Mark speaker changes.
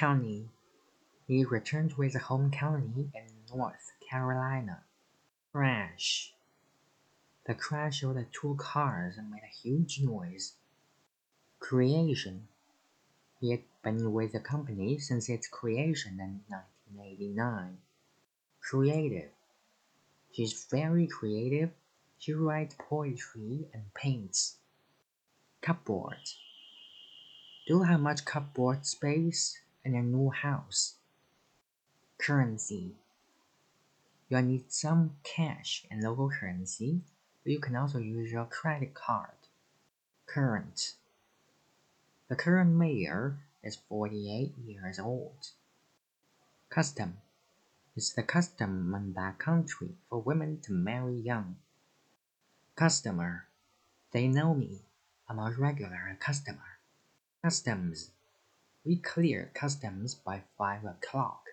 Speaker 1: County. He returned with his home county in North Carolina. Crash. The crash of the two cars made a huge noise. Creation. He had been with the company since its creation in 1989. Creative. She's very creative. She writes poetry and paints. Cupboard. Do you have much cupboard space in your new house? Currency. You'll need some cash in local currency, but you can also use your credit card. Current. The current mayor is 48 years old. Custom. It's the custom in that country for women to marry young. Customer. They know me. I'm a regular customer. Customs. We cleared customs by five o'clock.